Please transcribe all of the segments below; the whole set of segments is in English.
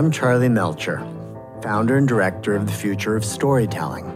I'm Charlie Melcher, founder and director of the Future of Storytelling,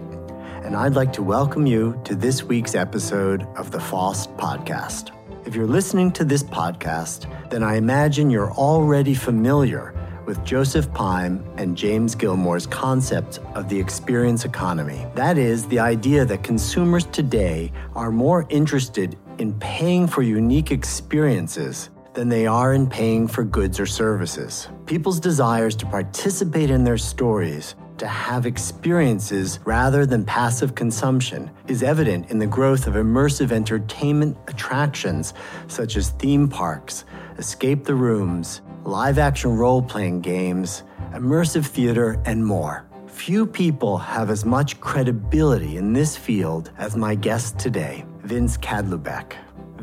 and I'd like to welcome you to this week's episode of the FOST podcast. If you're listening to this podcast, then I imagine you're already familiar with Joseph Pine and James Gilmore's concept of the experience economy. That is, the idea that consumers today are more interested in paying for unique experiences than they are in paying for goods or services. People's desires to participate in their stories, to have experiences rather than passive consumption, is evident in the growth of immersive entertainment attractions such as theme parks, escape the rooms, live action role playing games, immersive theater, and more. Few people have as much credibility in this field as my guest today, Vince Kadlubek.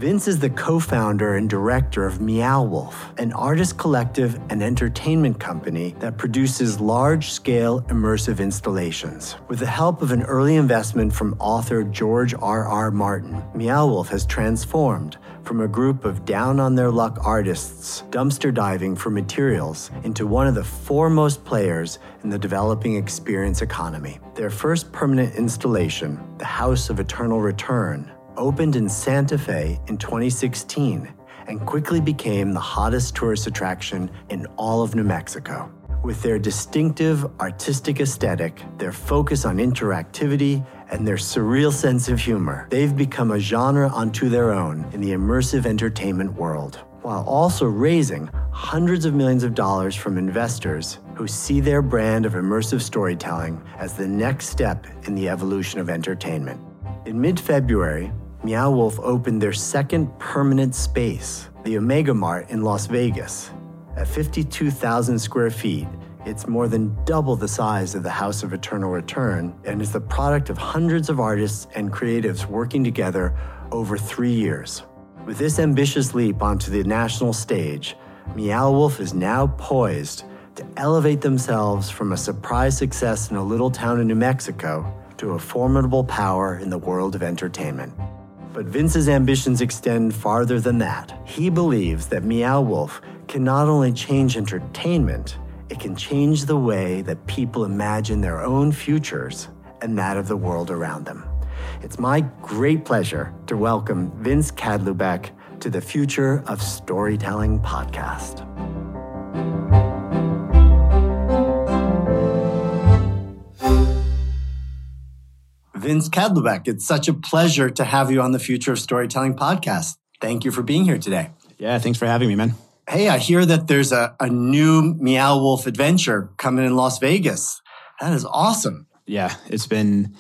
Vince is the co founder and director of Meow Wolf, an artist collective and entertainment company that produces large scale immersive installations. With the help of an early investment from author George R. R. Martin, Meow Wolf has transformed from a group of down on their luck artists dumpster diving for materials into one of the foremost players in the developing experience economy. Their first permanent installation, The House of Eternal Return, opened in Santa Fe in 2016 and quickly became the hottest tourist attraction in all of New Mexico. With their distinctive artistic aesthetic, their focus on interactivity, and their surreal sense of humor, they've become a genre unto their own in the immersive entertainment world, while also raising hundreds of millions of dollars from investors who see their brand of immersive storytelling as the next step in the evolution of entertainment. In mid February, Meow Wolf opened their second permanent space, the Omega Mart in Las Vegas. At 52,000 square feet, it's more than double the size of the House of Eternal Return and is the product of hundreds of artists and creatives working together over three years. With this ambitious leap onto the national stage, Meow Wolf is now poised to elevate themselves from a surprise success in a little town in New Mexico to a formidable power in the world of entertainment. But Vince's ambitions extend farther than that. He believes that Meow Wolf can not only change entertainment, it can change the way that people imagine their own futures and that of the world around them. It's my great pleasure to welcome Vince Kadlubek to the Future of Storytelling podcast. Vince Kadlubek, it's such a pleasure to have you on the Future of Storytelling podcast. Thank you for being here today. Yeah, thanks for having me, man. Hey, I hear that there's a, a new Meow Wolf adventure coming in Las Vegas. That is awesome. Yeah, it's been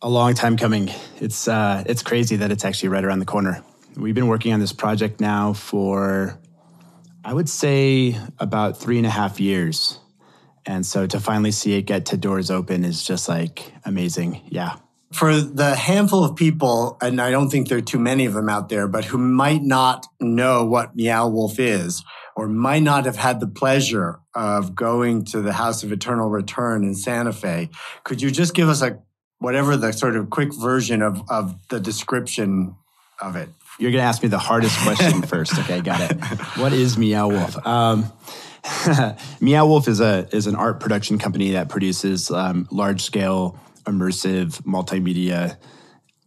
a long time coming. It's uh, it's crazy that it's actually right around the corner. We've been working on this project now for, I would say, about three and a half years. And so to finally see it get to doors open is just like amazing. Yeah for the handful of people, and I don't think there are too many of them out there, but who might not know what Meow Wolf is, or might not have had the pleasure of going to the House of Eternal Return in Santa Fe, could you just give us a whatever the sort of quick version of, of the description of it? You're going to ask me the hardest question first. Okay, got it. What is Meow Wolf? Um, Meow Wolf is a is an art production company that produces um, large scale immersive multimedia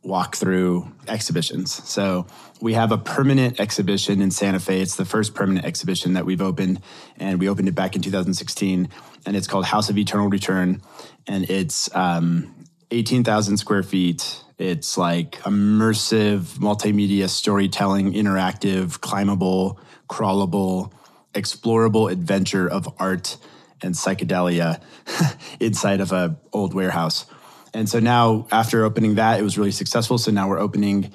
walkthrough exhibitions. So we have a permanent exhibition in Santa Fe. It's the first permanent exhibition that we've opened, and we opened it back in 2016. And it's called House of Eternal Return, and it's um, 18,000 square feet. It's like immersive multimedia storytelling, interactive, climbable, crawlable, explorable adventure of art and psychedelia inside of a old warehouse. And so now, after opening that, it was really successful. So now we're opening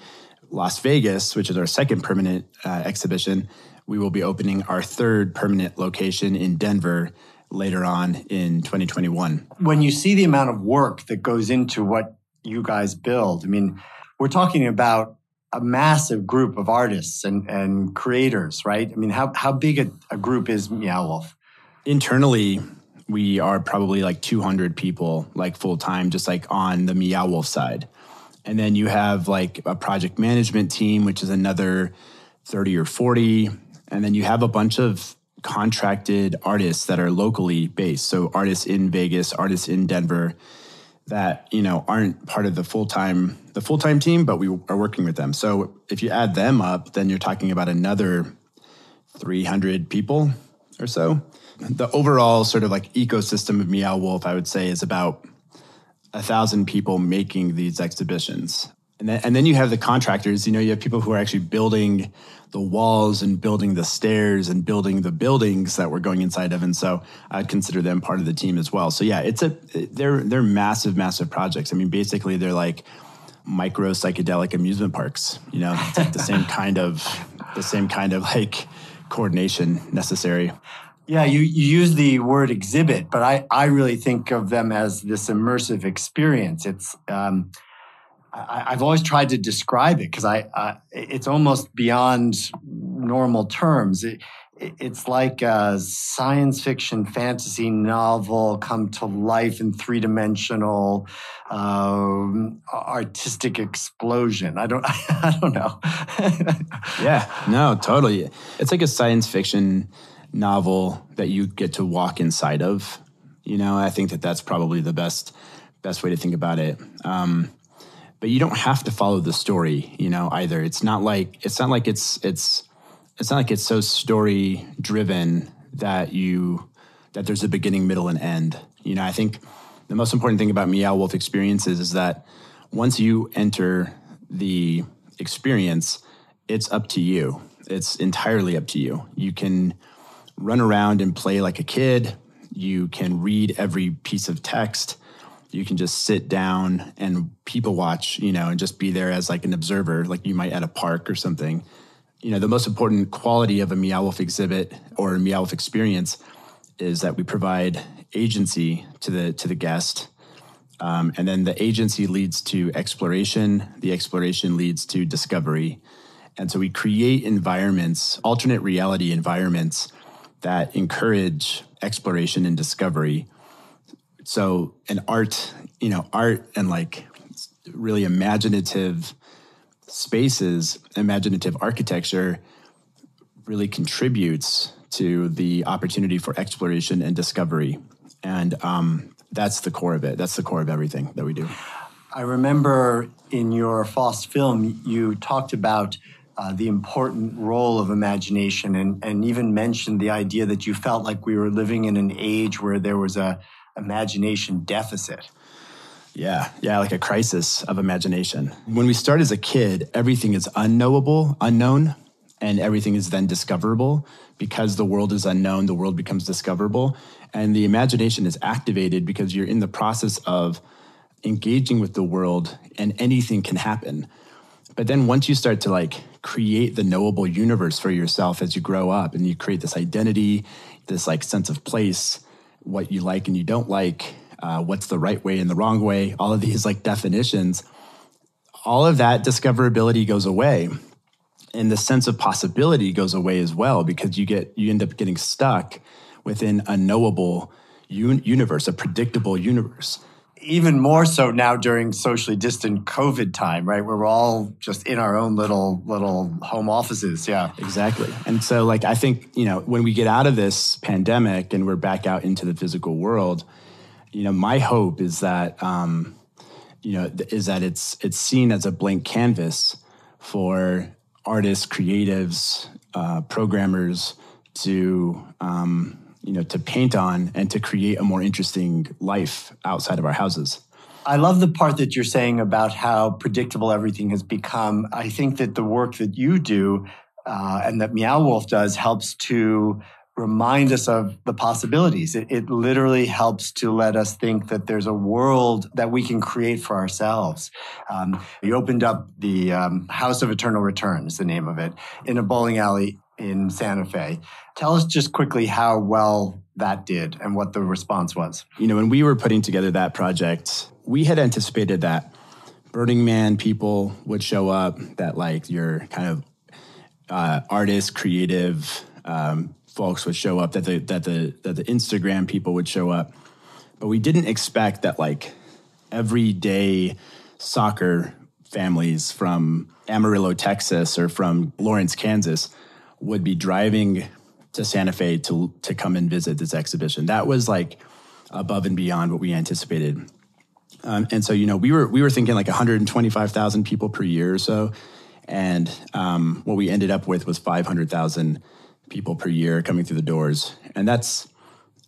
Las Vegas, which is our second permanent uh, exhibition. We will be opening our third permanent location in Denver later on in 2021. When you see the amount of work that goes into what you guys build, I mean, we're talking about a massive group of artists and, and creators, right? I mean, how, how big a, a group is Meow Wolf? Internally, we are probably like 200 people like full time just like on the meow wolf side and then you have like a project management team which is another 30 or 40 and then you have a bunch of contracted artists that are locally based. So artists in Vegas, artists in Denver that, you know, aren't part of the full-time the full-time team, but we are working with them. So if you add them up, then you're talking about another 300 people or so. The overall sort of like ecosystem of Meow Wolf, I would say, is about a thousand people making these exhibitions. And then, and then you have the contractors, you know, you have people who are actually building the walls and building the stairs and building the buildings that we're going inside of. And so I'd consider them part of the team as well. So yeah, it's a, they're, they're massive, massive projects. I mean, basically they're like micro psychedelic amusement parks, you know, it's like the same kind of, the same kind of like coordination necessary. Yeah, you, you use the word exhibit, but I, I really think of them as this immersive experience. It's um, I, have always tried to describe it because I uh, it's almost beyond normal terms. It, it's like a science fiction fantasy novel come to life in three dimensional um, artistic explosion. I don't I don't know. yeah, no, totally. It's like a science fiction novel that you get to walk inside of. You know, I think that that's probably the best best way to think about it. Um, but you don't have to follow the story, you know, either. It's not like it's not like it's it's it's not like it's so story driven that you that there's a beginning, middle, and end. You know, I think the most important thing about Meow Wolf experiences is that once you enter the experience, it's up to you. It's entirely up to you. You can run around and play like a kid. You can read every piece of text. You can just sit down and people watch, you know, and just be there as like an observer, like you might at a park or something. You know, the most important quality of a Meow Wolf exhibit or a Meow Wolf experience is that we provide agency to the to the guest, um, and then the agency leads to exploration. The exploration leads to discovery, and so we create environments, alternate reality environments that encourage exploration and discovery. So, an art, you know, art and like really imaginative spaces, imaginative architecture really contributes to the opportunity for exploration and discovery. And um, that's the core of it. That's the core of everything that we do. I remember in your FOST film, you talked about uh, the important role of imagination and, and even mentioned the idea that you felt like we were living in an age where there was a imagination deficit. Yeah, yeah, like a crisis of imagination. When we start as a kid, everything is unknowable, unknown, and everything is then discoverable. Because the world is unknown, the world becomes discoverable. And the imagination is activated because you're in the process of engaging with the world and anything can happen. But then once you start to like create the knowable universe for yourself as you grow up and you create this identity, this like sense of place, what you like and you don't like, uh, what's the right way and the wrong way, all of these like definitions, all of that discoverability goes away. And the sense of possibility goes away as well because you get you end up getting stuck within a knowable un- universe, a predictable universe even more so now during socially distant COVID time, right? Where we're all just in our own little little home offices. Yeah, exactly. And so, like, I think you know when we get out of this pandemic and we're back out into the physical world, you know, my hope is that um, you know is that it's it's seen as a blank canvas for artists, creatives, uh, programmers to um, you know, to paint on and to create a more interesting life outside of our houses. I love the part that you're saying about how predictable everything has become. I think that the work that you do uh, and that Meow Wolf does helps to remind us of the possibilities. It, it, literally helps to let us think that there's a world that we can create for ourselves. Um, you opened up the um, House of Eternal Return, is the name of it, in a bowling alley in Santa Fe. Tell us just quickly how well that did and what the response was. You know, when we were putting together that project, we had anticipated that Burning Man people would show up, that like your kind of uh, artist, creative um, folks would show up, that the that the that the Instagram people would show up, but we didn't expect that like everyday soccer families from Amarillo, Texas, or from Lawrence, Kansas would be driving to Santa Fe to to come and visit this exhibition. That was like above and beyond what we anticipated. Um, and so, you know, we were we were thinking like 125,000 people per year or so, and um, what we ended up with was 500,000 people per year coming through the doors, and that's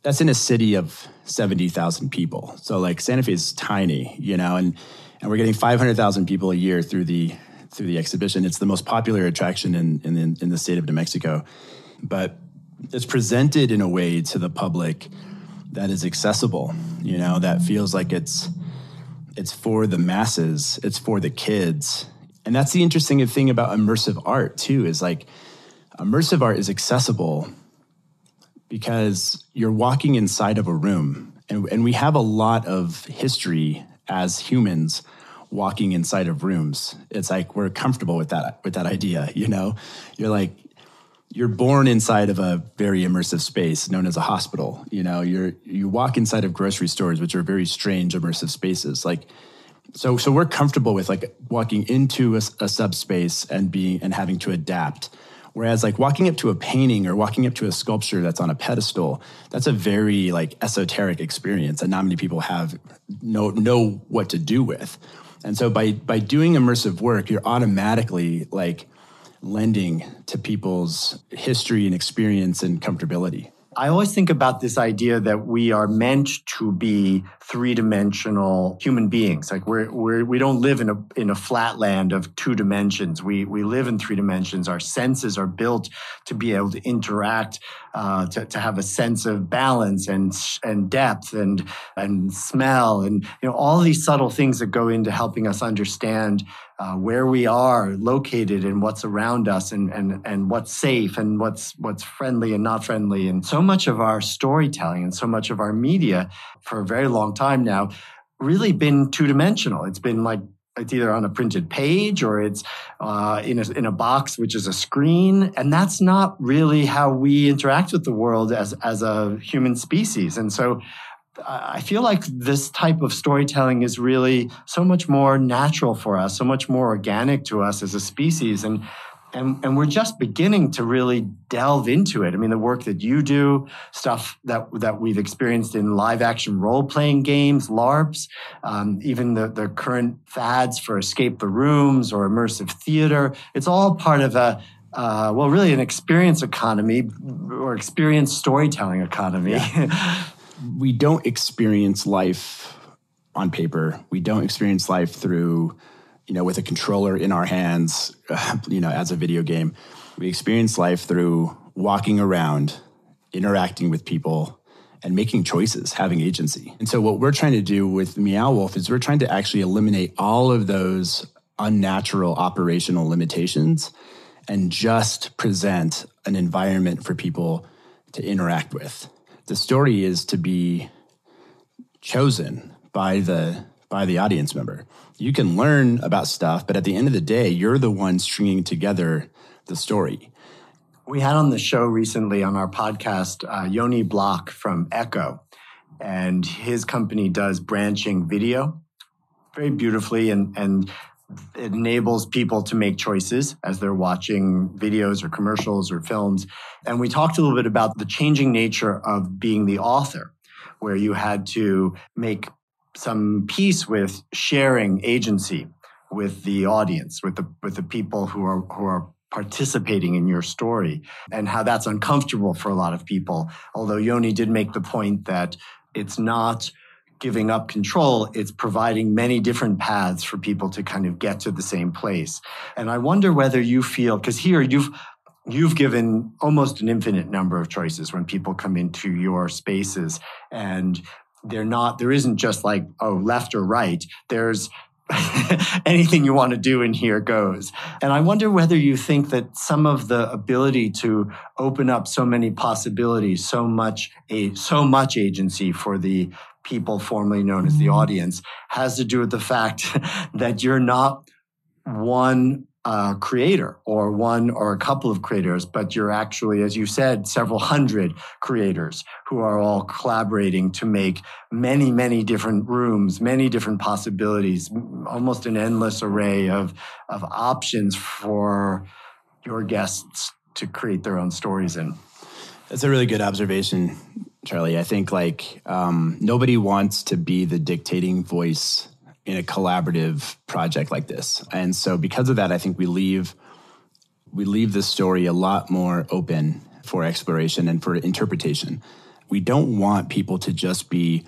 that's in a city of 70,000 people. So like Santa Fe is tiny, you know, and and we're getting 500,000 people a year through the through the exhibition. It's the most popular attraction in in, in the state of New Mexico, but it's presented in a way to the public that is accessible, you know, that feels like it's it's for the masses, it's for the kids. And that's the interesting thing about immersive art too is like immersive art is accessible because you're walking inside of a room and, and we have a lot of history as humans walking inside of rooms. It's like we're comfortable with that with that idea, you know? You're like you're born inside of a very immersive space known as a hospital. You know, you're you walk inside of grocery stores, which are very strange immersive spaces. Like, so so we're comfortable with like walking into a, a subspace and being and having to adapt. Whereas like walking up to a painting or walking up to a sculpture that's on a pedestal, that's a very like esoteric experience that not many people have know know what to do with. And so by by doing immersive work, you're automatically like lending to people's history and experience and comfortability. I always think about this idea that we are meant to be three-dimensional human beings. Like we're, we're we don't live in a in a flat land of two dimensions. We we live in three dimensions. Our senses are built to be able to interact, uh, to to have a sense of balance and and depth and and smell and you know all these subtle things that go into helping us understand uh, where we are located and what's around us and, and, and what's safe and what's, what's friendly and not friendly. And so much of our storytelling and so much of our media for a very long time now really been two dimensional. It's been like it's either on a printed page or it's uh, in, a, in a box, which is a screen. And that's not really how we interact with the world as, as a human species. And so I feel like this type of storytelling is really so much more natural for us, so much more organic to us as a species. And and, and we're just beginning to really delve into it. I mean, the work that you do, stuff that that we've experienced in live action role playing games, LARPs, um, even the, the current fads for escape the rooms or immersive theater. It's all part of a uh, well, really an experience economy or experience storytelling economy. Yeah. we don't experience life on paper. We don't experience life through, you know, with a controller in our hands, you know, as a video game. We experience life through walking around, interacting with people, and making choices, having agency. And so, what we're trying to do with Meow Wolf is we're trying to actually eliminate all of those unnatural operational limitations and just present an environment for people to interact with the story is to be chosen by the by the audience member. You can learn about stuff, but at the end of the day, you're the one stringing together the story. We had on the show recently on our podcast uh, Yoni Bloch from Eko, and his company does branching video very beautifully, and and it enables people to make choices as they're watching videos or commercials or films. And we talked a little bit about the changing nature of being the author, where you had to make some peace with sharing agency with the audience, with the with the people who are who are participating in your story and how that's uncomfortable for a lot of people. Although Yoni did make the point that it's not giving up control, it's providing many different paths for people to kind of get to the same place. And I wonder whether you feel, because here you've, you've given almost an infinite number of choices when people come into your spaces and they're not, there isn't just like, oh, left or right. There's, anything you want to do in here goes. And I wonder whether you think that some of the ability to open up so many possibilities, so much a so much agency for the people formerly known as the mm-hmm. audience has to do with the fact that you're not one creator or one or a couple of creators, but you're actually, as you said, several hundred creators who are all collaborating to make many, many different rooms, many different possibilities, almost an endless array of, of options for your guests to create their own stories in. That's a really good observation, Charlie. I think like um, nobody wants to be the dictating voice in a collaborative project like this, and so because of that, I think we leave we leave the story a lot more open for exploration and for interpretation. We don't want people to just be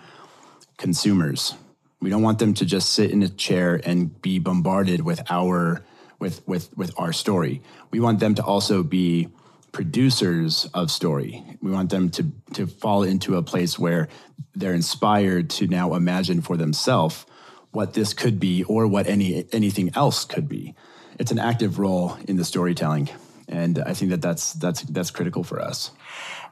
consumers. We don't want them to just sit in a chair and be bombarded with our with with with our story. We want them to also be producers of story. We want them to to fall into a place where they're inspired to now imagine for themselves what this could be or what any anything else could be. It's an active role in the storytelling, and I think that that's that's that's critical for us.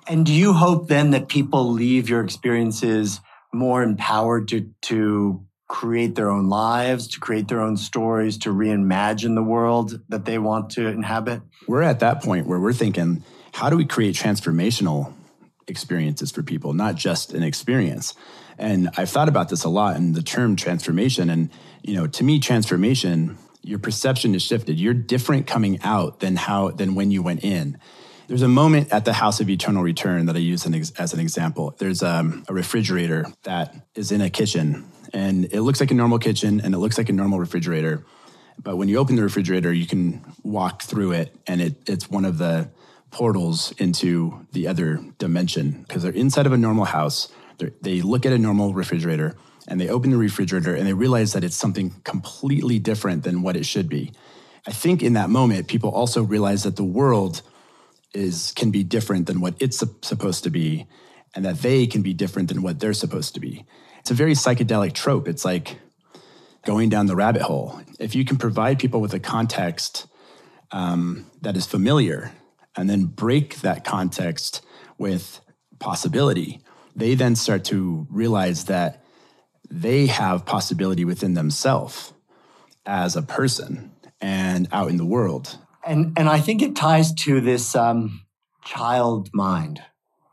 And do you hope then that people leave your experiences more empowered to to create their own lives, to create their own stories, to reimagine the world that they want to inhabit? We're at that point where we're thinking, how do we create transformational experiences for people, not just an experience? And I've thought about this a lot and the term transformation. And, you know, to me, transformation, your perception is shifted. You're different coming out than how than when you went in. There's a moment at the House of Eternal Return that I use as an example. There's um, a refrigerator that is in a kitchen, and it looks like a normal kitchen and it looks like a normal refrigerator. But when you open the refrigerator, you can walk through it, and it, it's one of the portals into the other dimension because they're inside of a normal house. They look at a normal refrigerator and they open the refrigerator and they realize that it's something completely different than what it should be. I think in that moment, people also realize that the world is can be different than what it's supposed to be and that they can be different than what they're supposed to be. It's a very psychedelic trope. It's like going down the rabbit hole. If you can provide people with a context um, that is familiar and then break that context with possibility, they then start to realize that they have possibility within themselves as a person and out in the world and and I think it ties to this um, child mind,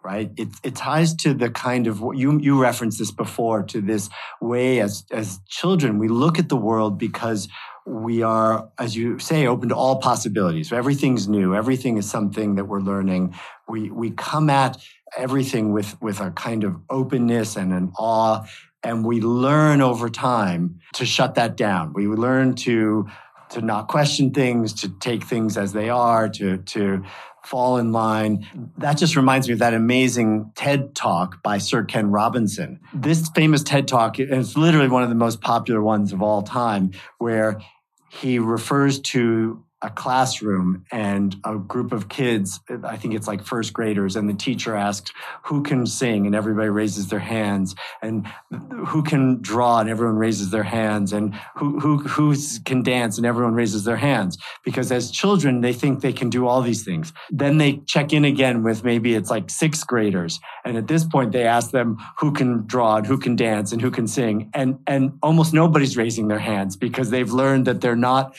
right? It it ties to the kind of you you referenced this before to this way as as children we look at the world because we are, as you say, open to all possibilities. Everything's new. Everything is something that we're learning. We we come at everything with with a kind of openness and an awe and we learn over time to shut that down. We learn to to not question things, to take things as they are, to, to fall in line. That just reminds me of that amazing TED talk by Sir Ken Robinson. This famous TED talk is literally one of the most popular ones of all time, where he refers to a classroom and a group of kids, I think it's like first graders, and the teacher asks, Who can sing? And everybody raises their hands. And who can draw? And everyone raises their hands. And who, who, who can dance? And everyone raises their hands. Because as children, they think they can do all these things. Then they check in again with maybe it's like sixth graders. And at this point, they ask them who can draw and who can dance and who can sing. And, and almost nobody's raising their hands because they've learned that they're not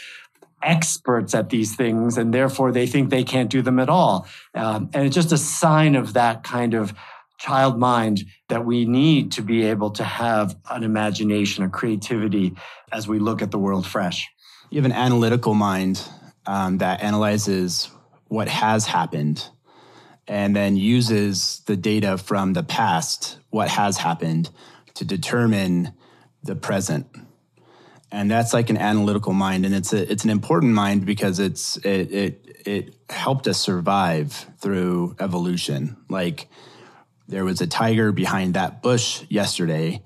experts at these things and therefore they think they can't do them at all. Um, and it's just a sign of that kind of child mind that we need to be able to have an imagination, a creativity as we look at the world fresh. You have an analytical mind um, that analyzes what has happened and then uses the data from the past, what has happened, to determine the present and that's like an analytical mind. And it's a it's an important mind because it's it it it helped us survive through evolution. Like there was a tiger behind that bush yesterday.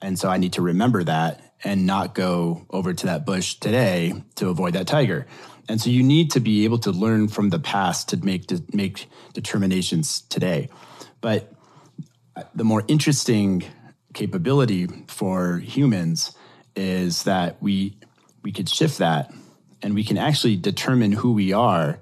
And so i need to remember that and not go over to that bush today to avoid that tiger. And so you need to be able to learn from the past to make to make determinations today. But uh, the more interesting capability for humans is that we we could shift that and we can actually determine who we are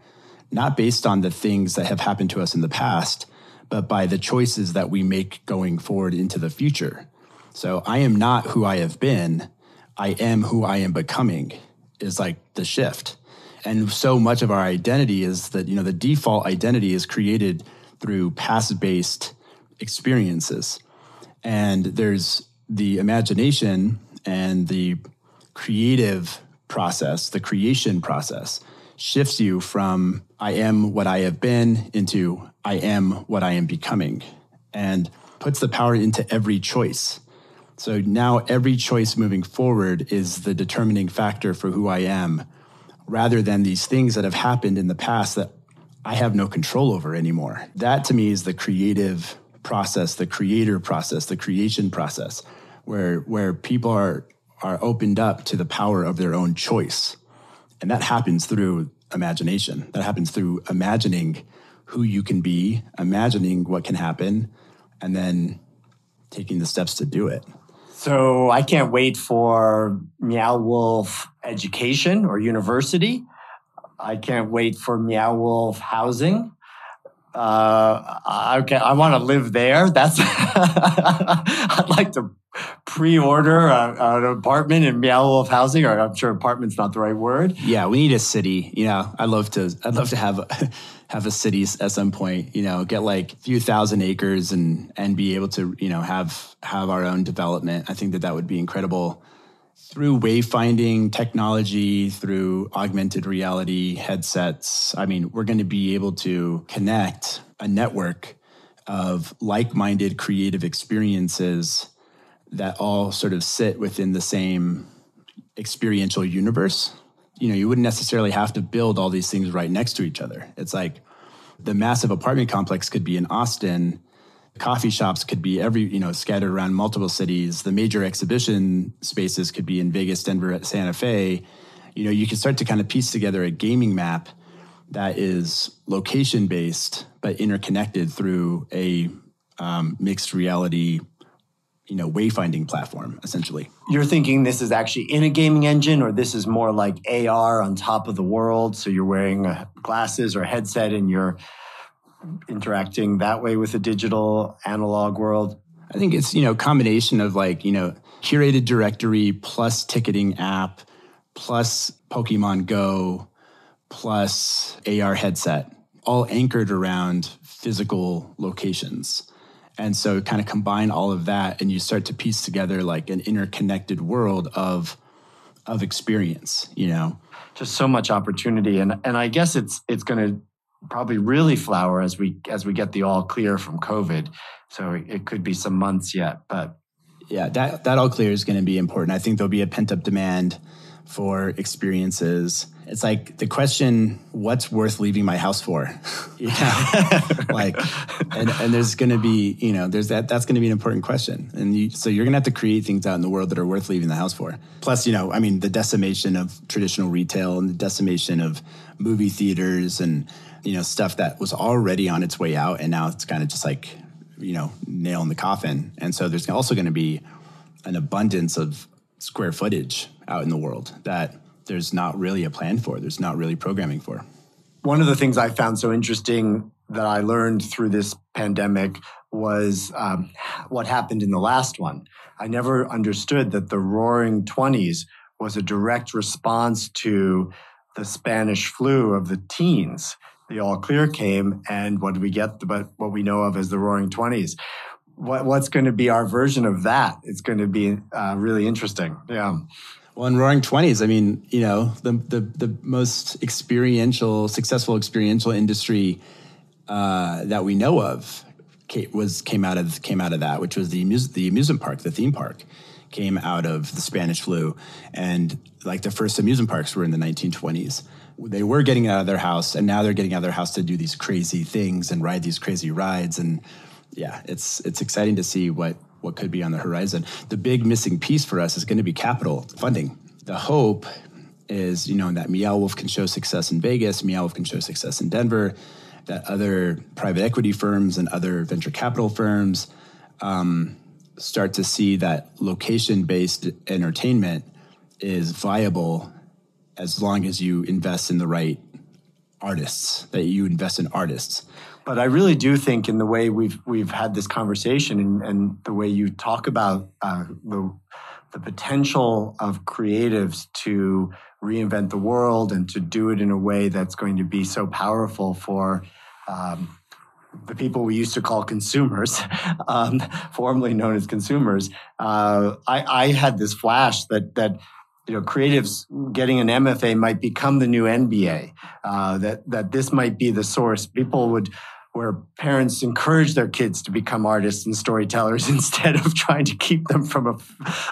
not based on the things that have happened to us in the past but by the choices that we make going forward into the future. So i am not who i have been. I am who i am becoming is like the shift. And so much of our identity is that you know the default identity is created through past based experiences. And there's the imagination and the creative process, the creation process, shifts you from I am what I have been into I am what I am becoming and puts the power into every choice. So now every choice moving forward is the determining factor for who I am rather than these things that have happened in the past that I have no control over anymore. That to me is the creative process, the creator process, the creation process where where people are are opened up to the power of their own choice. And that happens through imagination. That happens through imagining who you can be, imagining what can happen, and then taking the steps to do it. So I can't wait for Meow Wolf education or university. I can't wait for Meow Wolf housing. Uh, okay, I want to live there. That's I'd like to pre-order a, an apartment in Meow Wolf housing, or I'm sure apartment's not the right word. Yeah, we need a city. You know, I'd love to. I'd love to have have a city at some point. You know, get like a few thousand acres and and be able to you know have have our own development. I think that that would be incredible. Through wayfinding technology, through augmented reality headsets, I mean, we're going to be able to connect a network of like minded creative experiences that all sort of sit within the same experiential universe. You know, you wouldn't necessarily have to build all these things right next to each other. It's like the massive apartment complex could be in Austin, coffee shops could be every, you know, scattered around multiple cities. The major exhibition spaces could be in Vegas, Denver, Santa Fe. You know, you can start to kind of piece together a gaming map that is location based but interconnected through a um, mixed reality you know wayfinding platform essentially. You're thinking this is actually in a gaming engine or this is more like ar on top of the world? So you're wearing uh, glasses or headset and you're interacting that way with the digital analog world? I think it's you know combination of like you know curated directory plus ticketing app plus pokemon go plus ar headset all anchored around physical locations and so kind of combine all of that and you start to piece together like an interconnected world of of experience, you know. Just so much opportunity and and I guess it's it's going to probably really flower as we as we get the all clear from COVID. So it could be some months yet, but yeah, that that all clear is going to be important. I think there'll be a pent up demand for experiences. It's like the question, what's worth leaving my house for? yeah. like, and, and there's going to be, you know, there's that, that's going to be an important question. And you, so you're going to have to create things out in the world that are worth leaving the house for. Plus, you know, I mean, the decimation of traditional retail and the decimation of movie theaters and, you know, stuff that was already on its way out. And now it's kind of just like, you know, nail in the coffin. And so there's also going to be an abundance of square footage out in the world that there's not really a plan for, there's not really programming for. One of the things I found so interesting that I learned through this pandemic was um, what happened in the last one. I never understood that the roaring 20s was a direct response to the Spanish flu of the teens. The all clear came, and what we get? But what we know of as the roaring 20s what, what's going to be our version of that? It's going to be uh, really interesting. Yeah. Well, in Roaring Twenties, I mean, you know, the the the most experiential, successful experiential industry uh, that we know of came, was came out of came out of that, which was the the amusement park, the theme park, came out of the Spanish flu, and like the first amusement parks were in the 1920s. They were getting out of their house, and now they're getting out of their house to do these crazy things and ride these crazy rides and yeah, it's it's exciting to see what what could be on the horizon. The big missing piece for us is going to be capital funding. The hope is, you know, that Meow Wolf can show success in Vegas, Meow Wolf can show success in Denver, that other private equity firms and other venture capital firms um, start to see that location based entertainment is viable as long as you invest in the right artists, that you invest in artists. But I really do think, in the way we've we've had this conversation, and, and the way you talk about uh, the the potential of creatives to reinvent the world and to do it in a way that's going to be so powerful for um, the people we used to call consumers, um, formerly known as consumers. Uh, I, I, had this flash that that you know, creatives getting an MFA might become the new MBA. Uh, that that this might be the source. People would where parents encourage their kids to become artists and storytellers instead of trying to keep them from a,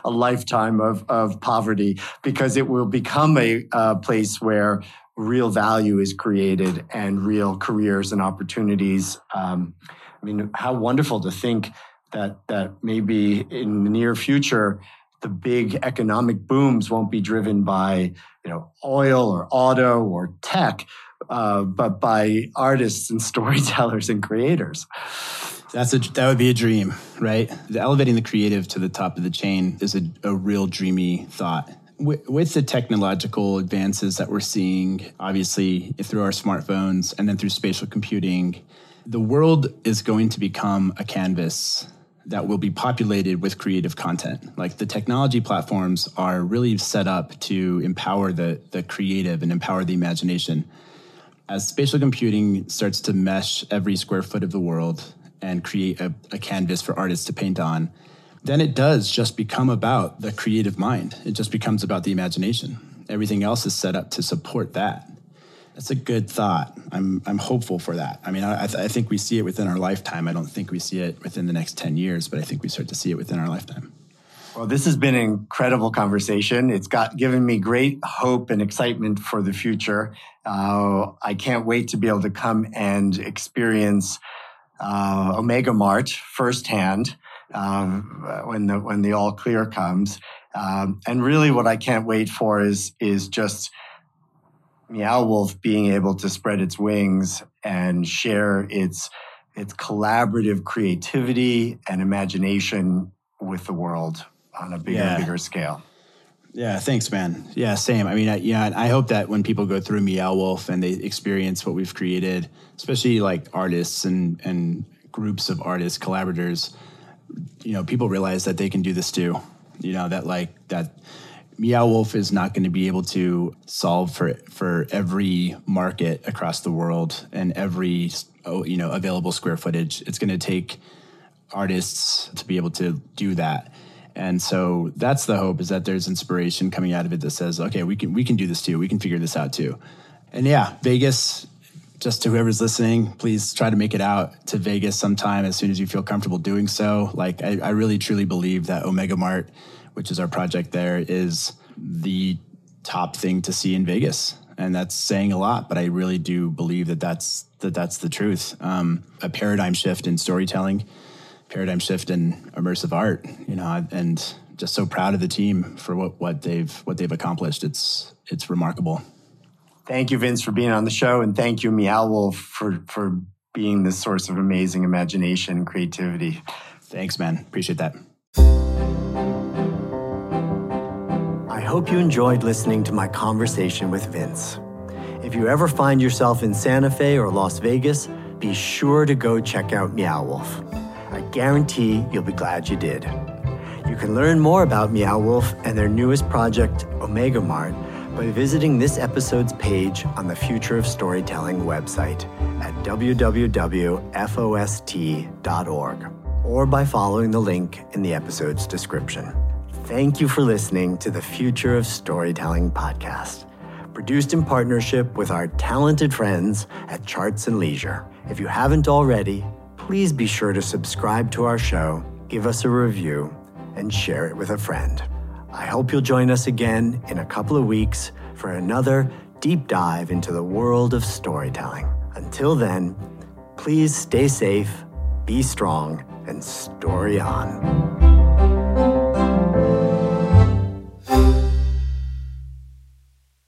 a lifetime of, of poverty, because it will become a, a place where real value is created and real careers and opportunities. Um, I mean, how wonderful to think that that maybe in the near future the big economic booms won't be driven by you know oil or auto or tech, uh, but by artists and storytellers and creators. That's a that would be a dream, right? Elevating the creative to the top of the chain is a, a real dreamy thought. With, with the technological advances that we're seeing, obviously through our smartphones and then through spatial computing, the world is going to become a canvas that will be populated with creative content. Like the technology platforms are really set up to empower the, the creative and empower the imagination. As spatial computing starts to mesh every square foot of the world and create a, a canvas for artists to paint on, then it does just become about the creative mind. It just becomes about the imagination. Everything else is set up to support that. That's a good thought. I'm I'm hopeful for that. I mean, I, th- I think we see it within our lifetime. I don't think we see it within the next ten years, but I think we start to see it within our lifetime. Well, this has been an incredible conversation. It's got given me great hope and excitement for the future. Uh, I can't wait to be able to come and experience uh, Omega Mart firsthand um, when the when the all clear comes. Um, and really, what I can't wait for is is just Meow Wolf being able to spread its wings and share its its collaborative creativity and imagination with the world on a bigger yeah. bigger scale. Yeah, thanks, man. Yeah, same. I mean, I, yeah, I hope that when people go through Meow Wolf and they experience what we've created, especially like artists and and groups of artists, collaborators, you know, people realize that they can do this too. You know, that like that Meow Wolf is not going to be able to solve for for every market across the world and every oh, you know available square footage. It's going to take artists to be able to do that. And so that's the hope is that there's inspiration coming out of it that says, okay, we can we can do this too. We can figure this out too. And yeah, Vegas just to whoever's listening, please try to make it out to Vegas sometime as soon as you feel comfortable doing so. Like I, I really truly believe that Omega Mart which is our project there, is the top thing to see in Vegas. And that's saying a lot, but I really do believe that that's that that's the truth. Um, a paradigm shift in storytelling, paradigm shift in immersive art. You know, and just so proud of the team for what, what they've what they've accomplished. It's it's remarkable. Thank you, Vince, for being on the show, and thank you, Meow Wolf, for for being the source of amazing imagination and creativity. Thanks, man. Appreciate that. Hope you enjoyed listening to my conversation with Vince. If you ever find yourself in Santa Fe or Las Vegas, be sure to go check out Meow Wolf. I guarantee you'll be glad you did. You can learn more about Meow Wolf and their newest project, Omega Mart, by visiting this episode's page on the Future of Storytelling website at www.fost.org or by following the link in the episode's description. Thank you for listening to the Future of Storytelling podcast, produced in partnership with our talented friends at Charts and Leisure. If you haven't already, please be sure to subscribe to our show, give us a review, and share it with a friend. I hope you'll join us again in a couple of weeks for another deep dive into the world of storytelling. Until then, please stay safe, be strong, and story on.